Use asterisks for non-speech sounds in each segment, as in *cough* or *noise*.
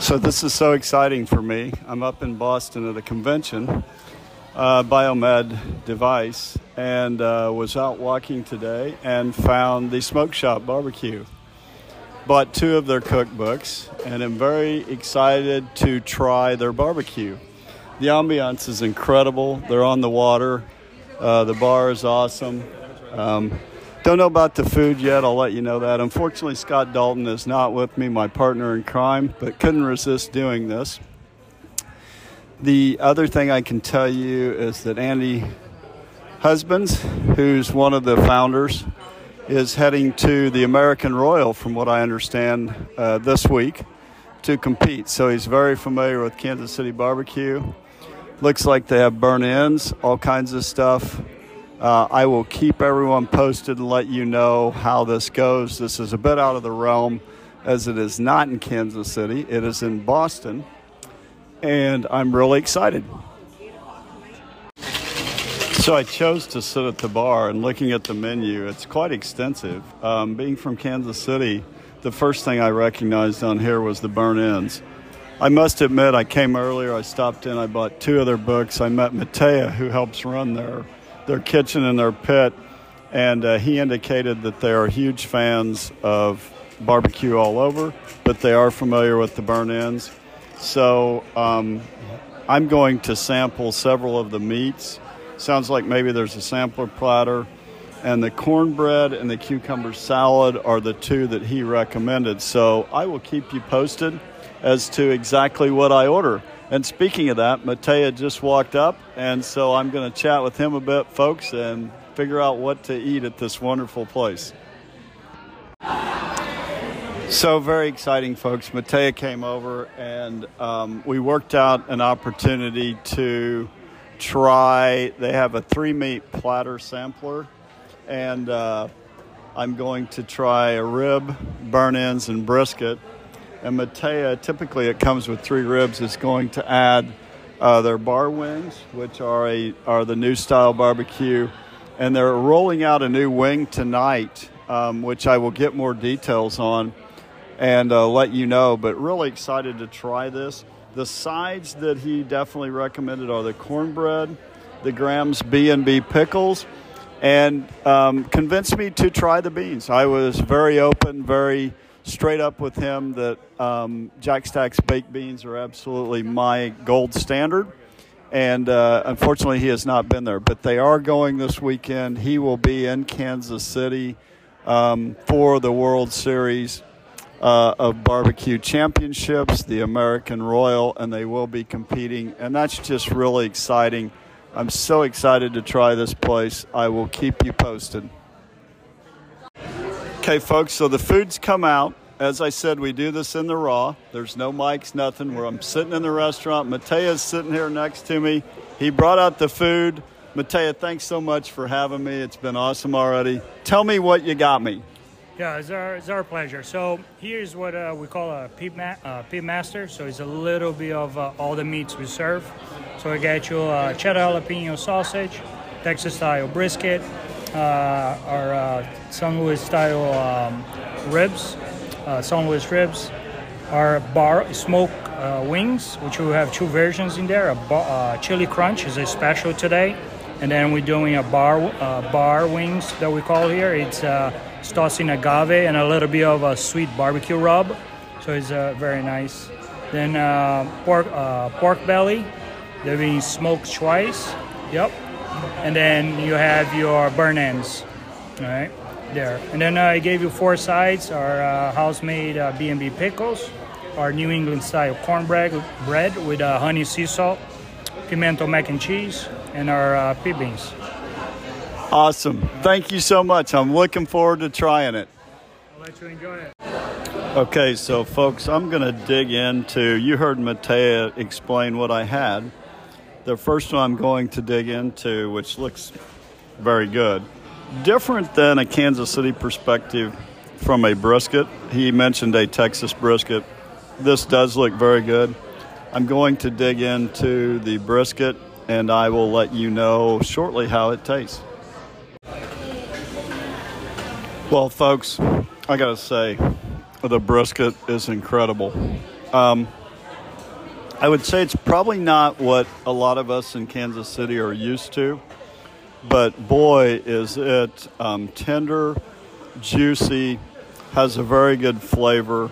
So this is so exciting for me. I'm up in Boston at a convention, uh, Biomed Device, and uh, was out walking today and found the Smoke Shop Barbecue. Bought two of their cookbooks, and am very excited to try their barbecue. The ambiance is incredible. They're on the water. Uh, the bar is awesome. Um, don't know about the food yet. I'll let you know that. Unfortunately, Scott Dalton is not with me, my partner in crime, but couldn't resist doing this. The other thing I can tell you is that Andy Husbands, who's one of the founders, is heading to the American Royal, from what I understand, uh, this week to compete. So he's very familiar with Kansas City barbecue. Looks like they have burnt ends, all kinds of stuff. Uh, I will keep everyone posted and let you know how this goes. This is a bit out of the realm as it is not in Kansas City, it is in Boston, and I'm really excited. So I chose to sit at the bar and looking at the menu, it's quite extensive. Um, being from Kansas City, the first thing I recognized on here was the burnt ends. I must admit, I came earlier, I stopped in, I bought two other books. I met Matea, who helps run there their kitchen and their pit, and uh, he indicated that they are huge fans of barbecue all over, but they are familiar with the burnt ends. So um, I'm going to sample several of the meats. Sounds like maybe there's a sampler platter. And the cornbread and the cucumber salad are the two that he recommended. So I will keep you posted as to exactly what I order. And speaking of that, Matea just walked up, and so I'm going to chat with him a bit, folks, and figure out what to eat at this wonderful place. So very exciting, folks. Matea came over, and um, we worked out an opportunity to try. They have a three meat platter sampler, and uh, I'm going to try a rib, burnt ends, and brisket and Matea, typically it comes with three ribs, is going to add uh, their bar wings, which are a are the new style barbecue, and they're rolling out a new wing tonight, um, which I will get more details on and uh, let you know. But really excited to try this. The sides that he definitely recommended are the cornbread, the Graham's B and B pickles, and um, convinced me to try the beans. I was very open, very straight up with him that um, Jack Stack's baked beans are absolutely my gold standard. And uh, unfortunately, he has not been there. But they are going this weekend. He will be in Kansas City um, for the World Series uh, of Barbecue Championships, the American Royal, and they will be competing. And that's just really exciting. I'm so excited to try this place. I will keep you posted. Okay, folks, so the food's come out. As I said, we do this in the raw. There's no mics, nothing. Where I'm sitting in the restaurant. Matea's sitting here next to me. He brought out the food. Matea, thanks so much for having me. It's been awesome already. Tell me what you got me. Yeah, it's our, it's our pleasure. So here's what uh, we call a pit, ma- uh, pit master. So it's a little bit of uh, all the meats we serve. So we got you cheddar jalapeno sausage, Texas style brisket, uh, our uh, San Luis style um, ribs, uh, San Luis ribs, our bar smoke uh, wings, which we have two versions in there. A bar, uh, chili crunch is a special today, and then we're doing a bar uh, bar wings that we call here. It's tossing agave and a little bit of a sweet barbecue rub, so it's very nice. Then pork pork belly, they're being smoked twice. Yep, and then you have your burnt ends, all right, there. And then uh, I gave you four sides: our uh, house-made uh, B&B pickles, our New England style cornbread bread with uh, honey sea salt, pimento mac and cheese, and our uh, pea beans. Awesome! Thank you so much. I'm looking forward to trying it. I'll let you enjoy it. Okay, so folks, I'm going to dig into. You heard Matea explain what I had. The first one I'm going to dig into, which looks very good, different than a Kansas City perspective from a brisket. He mentioned a Texas brisket. This does look very good. I'm going to dig into the brisket and I will let you know shortly how it tastes. Well, folks, I got to say, the brisket is incredible. Um, I would say it's probably not what a lot of us in Kansas City are used to, but boy, is it um, tender, juicy, has a very good flavor.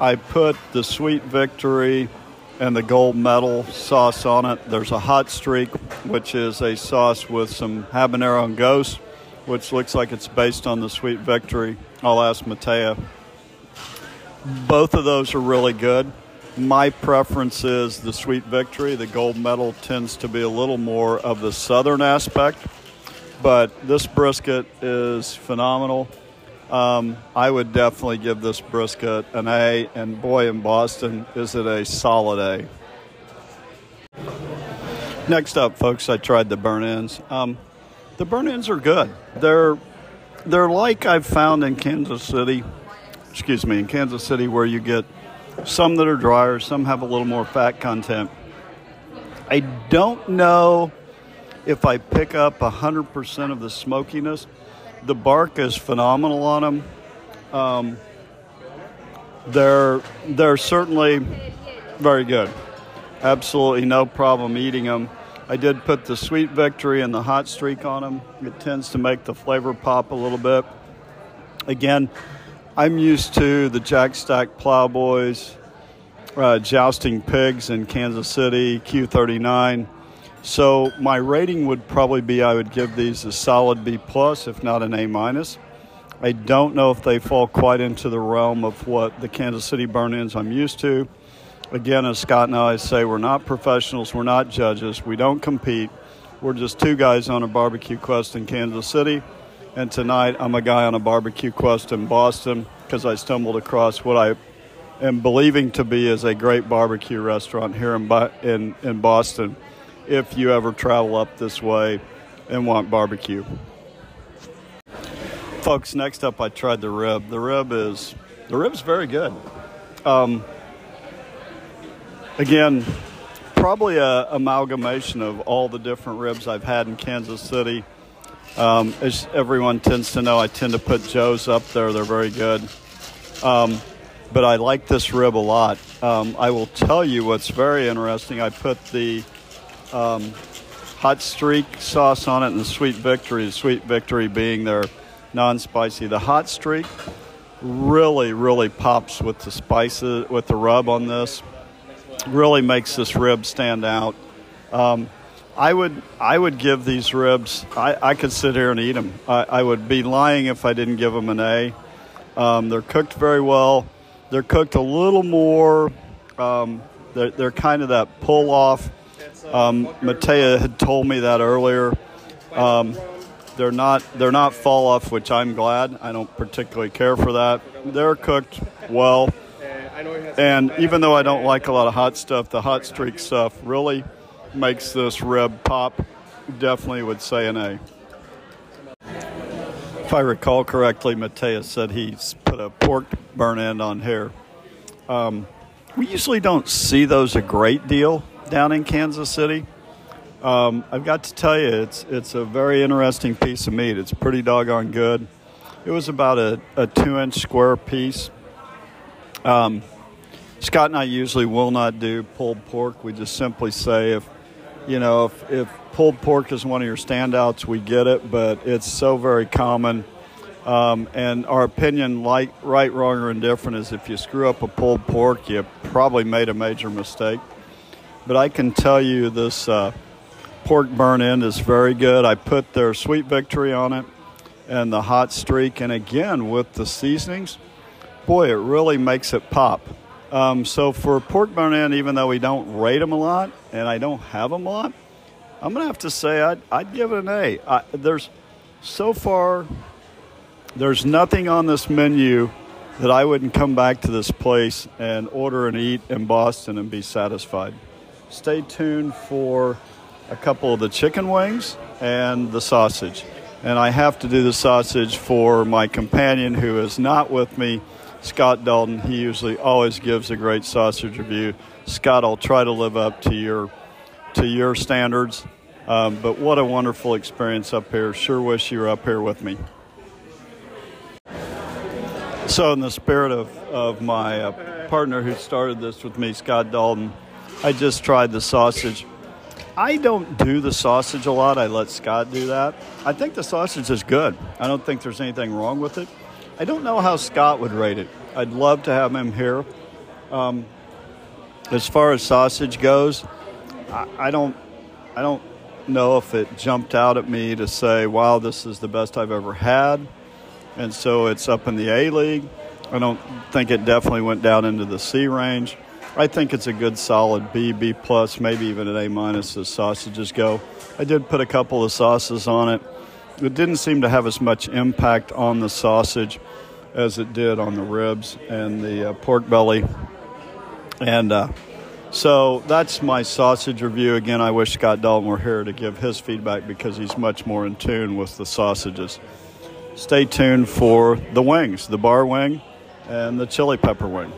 I put the Sweet Victory and the Gold Medal sauce on it. There's a Hot Streak, which is a sauce with some habanero and ghost, which looks like it's based on the Sweet Victory. I'll ask Matea. Both of those are really good. My preference is the Sweet Victory. The Gold Medal tends to be a little more of the southern aspect, but this brisket is phenomenal. Um, I would definitely give this brisket an A, and boy, in Boston, is it a solid A. Next up, folks, I tried the burnt ends. Um, the burnt ends are good. They're they're like I've found in Kansas City. Excuse me, in Kansas City, where you get some that are drier, some have a little more fat content. I don't know if I pick up 100% of the smokiness. The bark is phenomenal on them. Um, they're, they're certainly very good. Absolutely no problem eating them. I did put the Sweet Victory and the Hot Streak on them. It tends to make the flavor pop a little bit. Again, I'm used to the Jack Stack Plowboys, uh, Jousting Pigs in Kansas City, Q39. So my rating would probably be I would give these a solid B plus, if not an A minus. I don't know if they fall quite into the realm of what the Kansas City burn-ins I'm used to. Again, as Scott and I say, we're not professionals, we're not judges, we don't compete. We're just two guys on a barbecue quest in Kansas City and tonight I'm a guy on a barbecue quest in Boston because I stumbled across what I am believing to be is a great barbecue restaurant here in, in, in Boston if you ever travel up this way and want barbecue. Folks, next up I tried the rib. The rib is the rib's very good. Um, again, probably a amalgamation of all the different ribs I've had in Kansas City um, as everyone tends to know, I tend to put Joe's up there. They're very good. Um, but I like this rib a lot. Um, I will tell you what's very interesting. I put the um, hot streak sauce on it and the sweet victory, the sweet victory being their non spicy. The hot streak really, really pops with the spices, with the rub on this. Really makes this rib stand out. I would I would give these ribs. I, I could sit here and eat them. I, I would be lying if I didn't give them an A. Um, they're cooked very well. They're cooked a little more. Um, they're, they're kind of that pull off. Um, Matea had told me that earlier. Um, they're not they're not fall off, which I'm glad. I don't particularly care for that. They're cooked well. And even though I don't like a lot of hot stuff, the hot streak stuff really makes this rib pop, definitely would say an A. If I recall correctly, Mateus said he's put a pork burnt end on here. Um, we usually don't see those a great deal down in Kansas City. Um, I've got to tell you, it's it's a very interesting piece of meat. It's pretty doggone good. It was about a, a two inch square piece. Um, Scott and I usually will not do pulled pork. We just simply say if you know, if, if pulled pork is one of your standouts, we get it, but it's so very common. Um, and our opinion, like right, wrong, or indifferent, is if you screw up a pulled pork, you probably made a major mistake. But I can tell you this uh, pork burnt end is very good. I put their sweet victory on it and the hot streak, and again with the seasonings, boy, it really makes it pop. Um, so for pork burnt end, even though we don't rate them a lot and I don't have them a lot, I'm gonna have to say I'd, I'd give it an A. I, there's so far there's nothing on this menu that I wouldn't come back to this place and order and eat in Boston and be satisfied. Stay tuned for a couple of the chicken wings and the sausage. And I have to do the sausage for my companion who is not with me Scott Dalton. He usually always gives a great sausage review. Scott, I'll try to live up to your to your standards. Um, but what a wonderful experience up here. Sure wish you were up here with me. So, in the spirit of, of my uh, partner who started this with me, Scott Dalton, I just tried the sausage. I don't do the sausage a lot. I let Scott do that. I think the sausage is good. I don't think there's anything wrong with it. I don't know how Scott would rate it. I'd love to have him here. Um, as far as sausage goes, I, I don't, I don't know if it jumped out at me to say, "Wow, this is the best I've ever had," and so it's up in the A league. I don't think it definitely went down into the C range. I think it's a good solid B, B plus, maybe even an A minus as sausages go. I did put a couple of sauces on it. It didn't seem to have as much impact on the sausage as it did on the ribs and the uh, pork belly. And uh, so that's my sausage review. Again, I wish Scott Dalton were here to give his feedback because he's much more in tune with the sausages. Stay tuned for the wings, the bar wing and the chili pepper wing.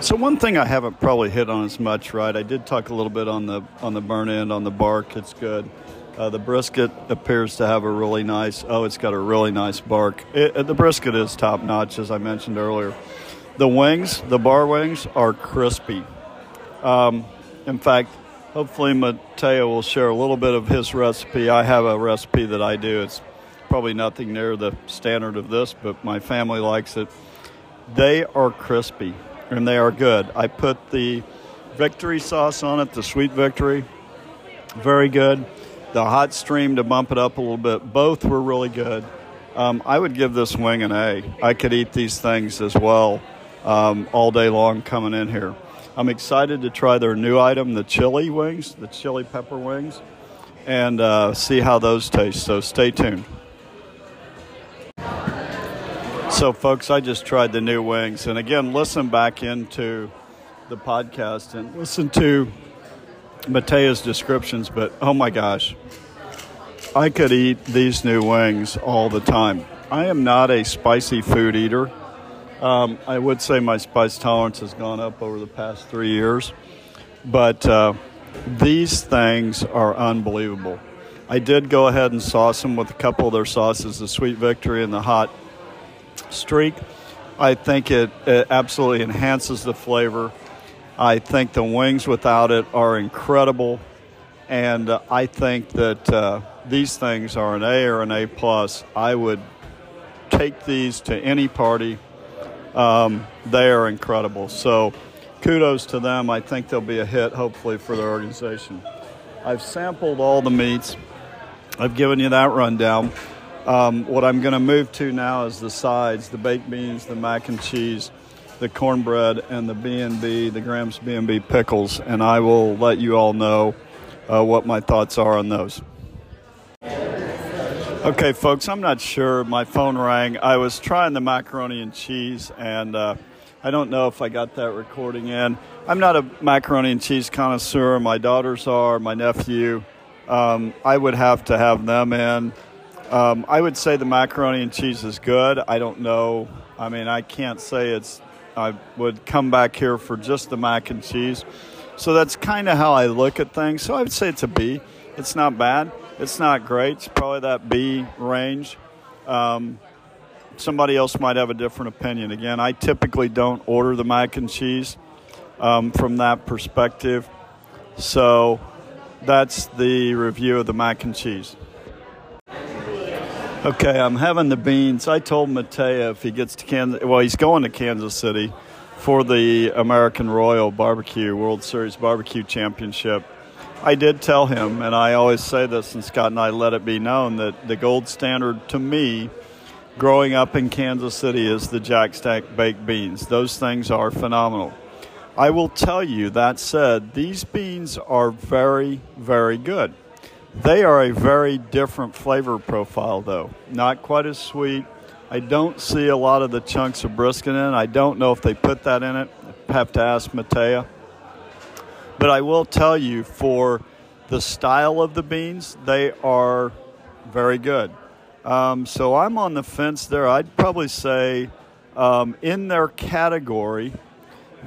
So one thing I haven't probably hit on as much, right? I did talk a little bit on the on the burnt end, on the bark. It's good. Uh, the brisket appears to have a really nice. Oh, it's got a really nice bark. It, the brisket is top notch, as I mentioned earlier. The wings, the bar wings, are crispy. Um, in fact, hopefully Mateo will share a little bit of his recipe. I have a recipe that I do. It's probably nothing near the standard of this, but my family likes it. They are crispy and they are good. I put the victory sauce on it, the sweet victory. Very good. The hot streak to bump it up a little bit. Both were really good. Um, I would give this wing an A. I could eat these things as well um, all day long coming in here. I'm excited to try their new item, the chili wings, the chili pepper wings, and uh, see how those taste. So stay tuned. So, folks, I just tried the new wings. And again, listen back into the podcast and listen to Mateo's descriptions. But oh my gosh, I could eat these new wings all the time. I am not a spicy food eater. Um, I would say my spice tolerance has gone up over the past three years. But uh, these things are unbelievable. I did go ahead and sauce them with a couple of their sauces, the Sweet Victory and the Hot streak. I think it, it absolutely enhances the flavor. I think the wings without it are incredible, and uh, I think that uh, these things are an A or an A plus. I would take these to any party. Um, they are incredible. So, kudos to them. I think they'll be a hit, hopefully, for their organization. I've sampled all the meats. I've given you that rundown. Um, what I'm going to move to now is the sides, the baked beans, the mac and cheese, the cornbread, and the B&B, the Graham's B&B pickles, and I will let you all know uh, what my thoughts are on those. Okay, folks, I'm not sure. My phone rang. I was trying the macaroni and cheese, and uh, I don't know if I got that recording in. I'm not a macaroni and cheese connoisseur. My daughters are, my nephew. Um, I would have to have them in. Um, I would say the macaroni and cheese is good. I don't know. I mean, I can't say it's. I would come back here for just the mac and cheese. So that's kind of how I look at things. So I would say it's a B. It's not bad. It's not great. It's probably that B range. Um, somebody else might have a different opinion. Again, I typically don't order the mac and cheese um, from that perspective. So that's the review of the mac and cheese. Okay, I'm having the beans. I told Mateo if he gets to Kansas, well, he's going to Kansas City for the American Royal Barbecue World Series Barbecue Championship. I did tell him, and I always say this, and Scott and I let it be known that the gold standard to me growing up in Kansas City is the Jack Stack baked beans. Those things are phenomenal. I will tell you, that said, these beans are very, very good. They are a very different flavor profile, though. Not quite as sweet. I don't see a lot of the chunks of brisket in. I don't know if they put that in it. I have to ask Matea. But I will tell you, for the style of the beans, they are very good. Um, so I'm on the fence there. I'd probably say um, in their category,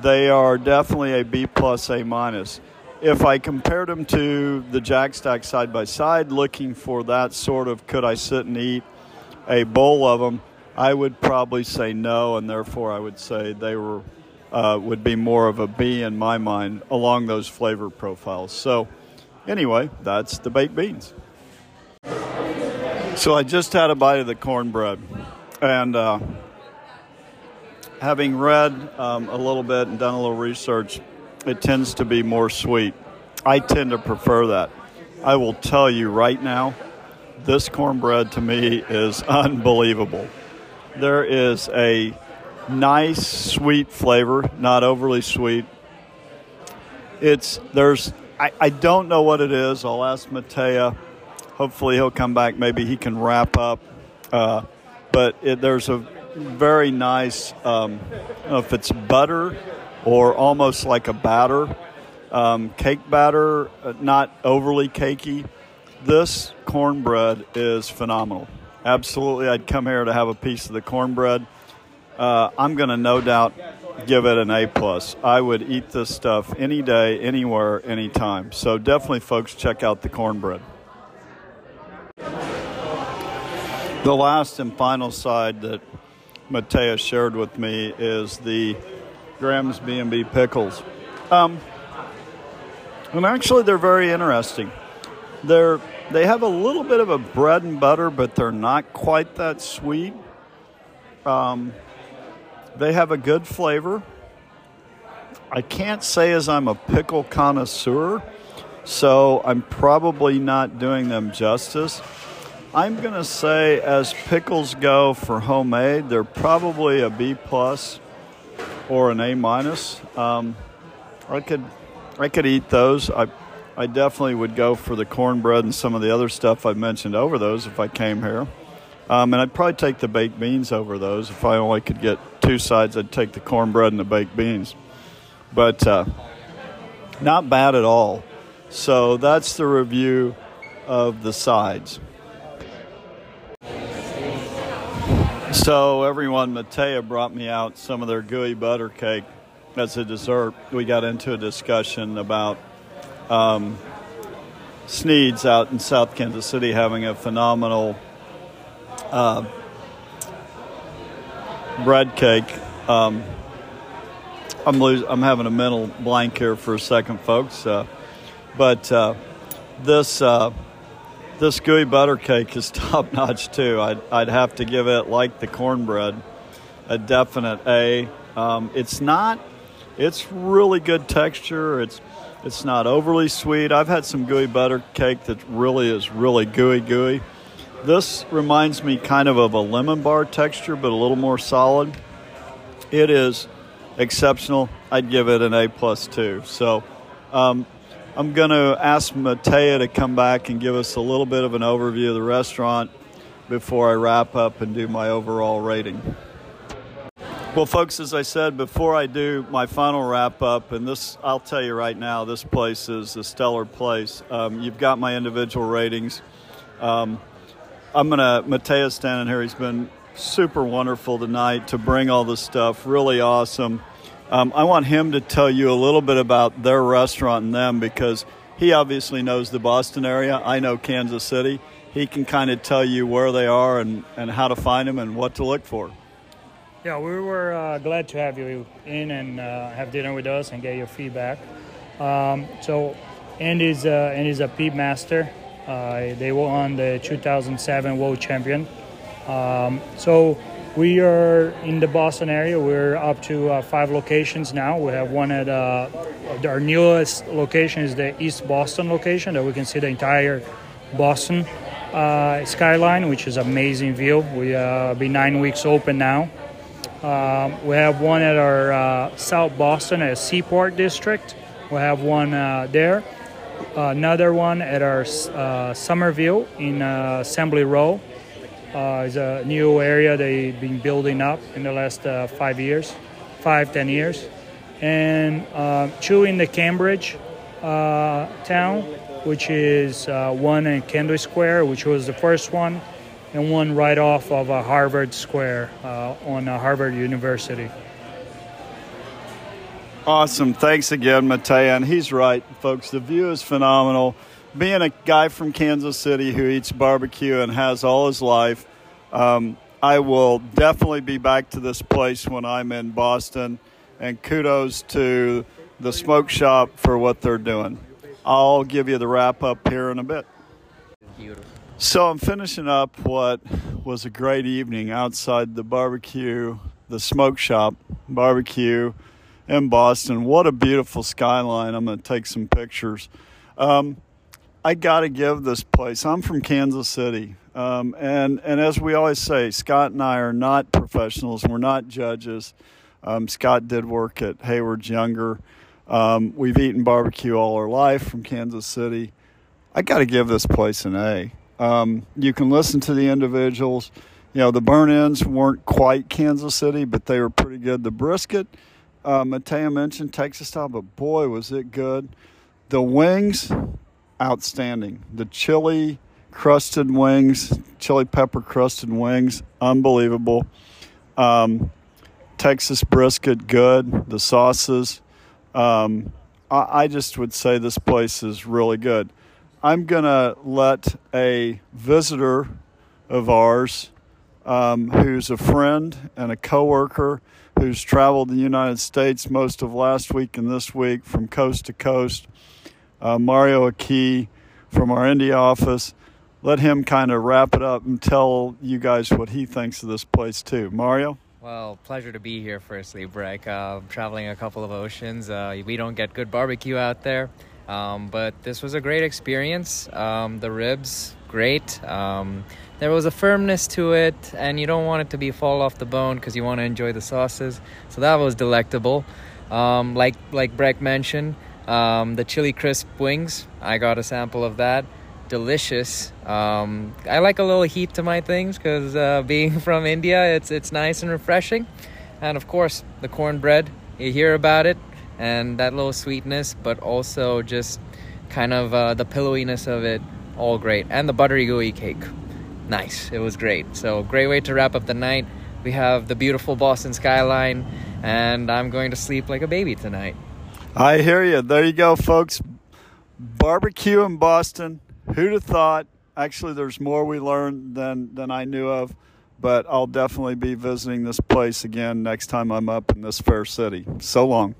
they are definitely a B plus, A minus if I compared them to the Jack Stack side by side, looking for that sort of could I sit and eat a bowl of them, I would probably say no, and therefore I would say they were uh, would be more of a B in my mind along those flavor profiles. So, anyway, that's the baked beans. So, I just had a bite of the cornbread. And uh, having read um, a little bit and done a little research, it tends to be more sweet. I tend to prefer that. I will tell you right now, this cornbread to me is *laughs* unbelievable. There is a nice sweet flavor, not overly sweet. It's there's I, I don't know what it is. I'll ask Matea. Hopefully he'll come back. Maybe he can wrap up. Uh, but it, there's a very nice. Um, I don't know if it's butter or almost like a batter, um, cake batter, uh, not overly cakey. This cornbread is phenomenal. Absolutely, I'd come here to have a piece of the cornbread. Uh, I'm going to no doubt give it an A plus. I would eat this stuff any day, anywhere, anytime. So definitely, folks, check out the cornbread. The last and final side that Matea shared with me is the Graham's B&B pickles. Um, and actually, they're very interesting. They're they have a little bit of a bread and butter, but they're not quite that sweet. Um, they have a good flavor. I can't say as I'm a pickle connoisseur, so I'm probably not doing them justice. I'm going to say, as pickles go for homemade, they're probably a B plus or an A minus. Um, I could, I could eat those. I I definitely would go for the cornbread and some of the other stuff I mentioned over those if I came here. Um, and I'd probably take the baked beans over those. If I only could get two sides, I'd take the cornbread and the baked beans. But uh, not bad at all. So that's the review of the sides. So everyone, Matea brought me out some of their gooey butter cake as a dessert. We got into a discussion about um, Snead's out in South Kansas City having a phenomenal uh, bread cake. Um, I'm losing, I'm having a mental blank here for a second, folks. Uh, but uh, this uh, this gooey butter cake is *laughs* top notch too. I'd, I'd have to give it like the cornbread a definite A. Um, it's not. It's really good texture. It's it's not overly sweet. I've had some gooey butter cake that really is really gooey gooey. This reminds me kind of of a lemon bar texture, but a little more solid. It is exceptional. I'd give it an A plus two. So um, I'm going to ask Matea to come back and give us a little bit of an overview of the restaurant before I wrap up and do my overall rating. Well, folks, as I said before, I do my final wrap up, and this I'll tell you right now, this place is a stellar place. Um, you've got my individual ratings. Um, I'm gonna Matea's standing here. He's been super wonderful tonight to bring all this stuff. Really awesome. Um, I want him to tell you a little bit about their restaurant and them because he obviously knows the Boston area. I know Kansas City. He can kind of tell you where they are and, and how to find them and what to look for. Yeah, we were uh, glad to have you in and uh, have dinner with us and get your feedback. Um, so, Andy's uh, Andy's a peep master. Uh, they won the 2007 world champion. Um, so we are in the Boston area. We're up to uh, five locations now. We have one at uh, our newest location is the East Boston location that we can see the entire Boston skyline, which is amazing view. We uh, be nine weeks open now. Um, we have one at our uh, South Boston at Seaport District. We have one uh, there. Uh, another one at our uh, Somerville in uh, Assembly Row. Uh, it's a new area they've been building up in the last five years, five, ten years. And two in the Cambridge town, which is one in Kendall Square, which was the first one and one right off of uh, Harvard Square uh, on uh, Harvard University. Awesome. Thanks again, Matea. And he's right, folks. The view is phenomenal. Being a guy from Kansas City who eats barbecue and has all his life, um, I will definitely be back to this place when I'm in Boston. and kudos to the smoke shop for what they're doing. I'll give you the wrap up here in a bit. So I'm finishing up what was a great evening outside the barbecue, the smoke shop barbecue in Boston. What a beautiful skyline. I'm going to take some pictures. Um, I got to give this place. I'm from Kansas City, um, and and as we always say, Scott and I are not professionals. We're not judges. Um, Scott did work at Haywards Younger. Um, we've eaten barbecue all our life from Kansas City. I got to give this place an A. Um, you can listen to the individuals. You know, the burn ins weren't quite Kansas City, but they were pretty good. The brisket, uh, Mateo mentioned Texas style, but boy, was it good. The wings, outstanding. The chili crusted wings, chili pepper crusted wings, unbelievable. Um, Texas brisket, good. The sauces. Um, I, I just would say this place is really good. I'm going to let a visitor of ours um, who's a friend and a coworker who's traveled the United States most of last week and this week from coast to coast, uh, Mario Aki from our India office. Let him kind of wrap it up and tell you guys what he thinks of this place too. Mario? Well, pleasure to be here, firstly, Breck. Uh, traveling a couple of oceans. Uh, we don't get good barbecue out there. Um, but this was a great experience. Um, the ribs, great. Um, there was a firmness to it, and you don't want it to be fall off the bone because you want to enjoy the sauces. So that was delectable. Um, like like Breck mentioned, um, the chili crisp wings. I got a sample of that. Delicious. Um, I like a little heat to my things because uh, *laughs* being from India, it's it's nice and refreshing. And of course, the cornbread. You hear about it and that little sweetness, but also just kind of uh, the pillowiness of it, all great. And the buttery gooey cake, nice. It was great. So great way to wrap up the night. We have the beautiful Boston skyline, and I'm going to sleep like a baby tonight. I hear you. There you go, folks. Barbecue in Boston. Who'd have thought? Actually, there's more we learned than than I knew of but I'll definitely be visiting this place again next time I'm up in this fair city. So long.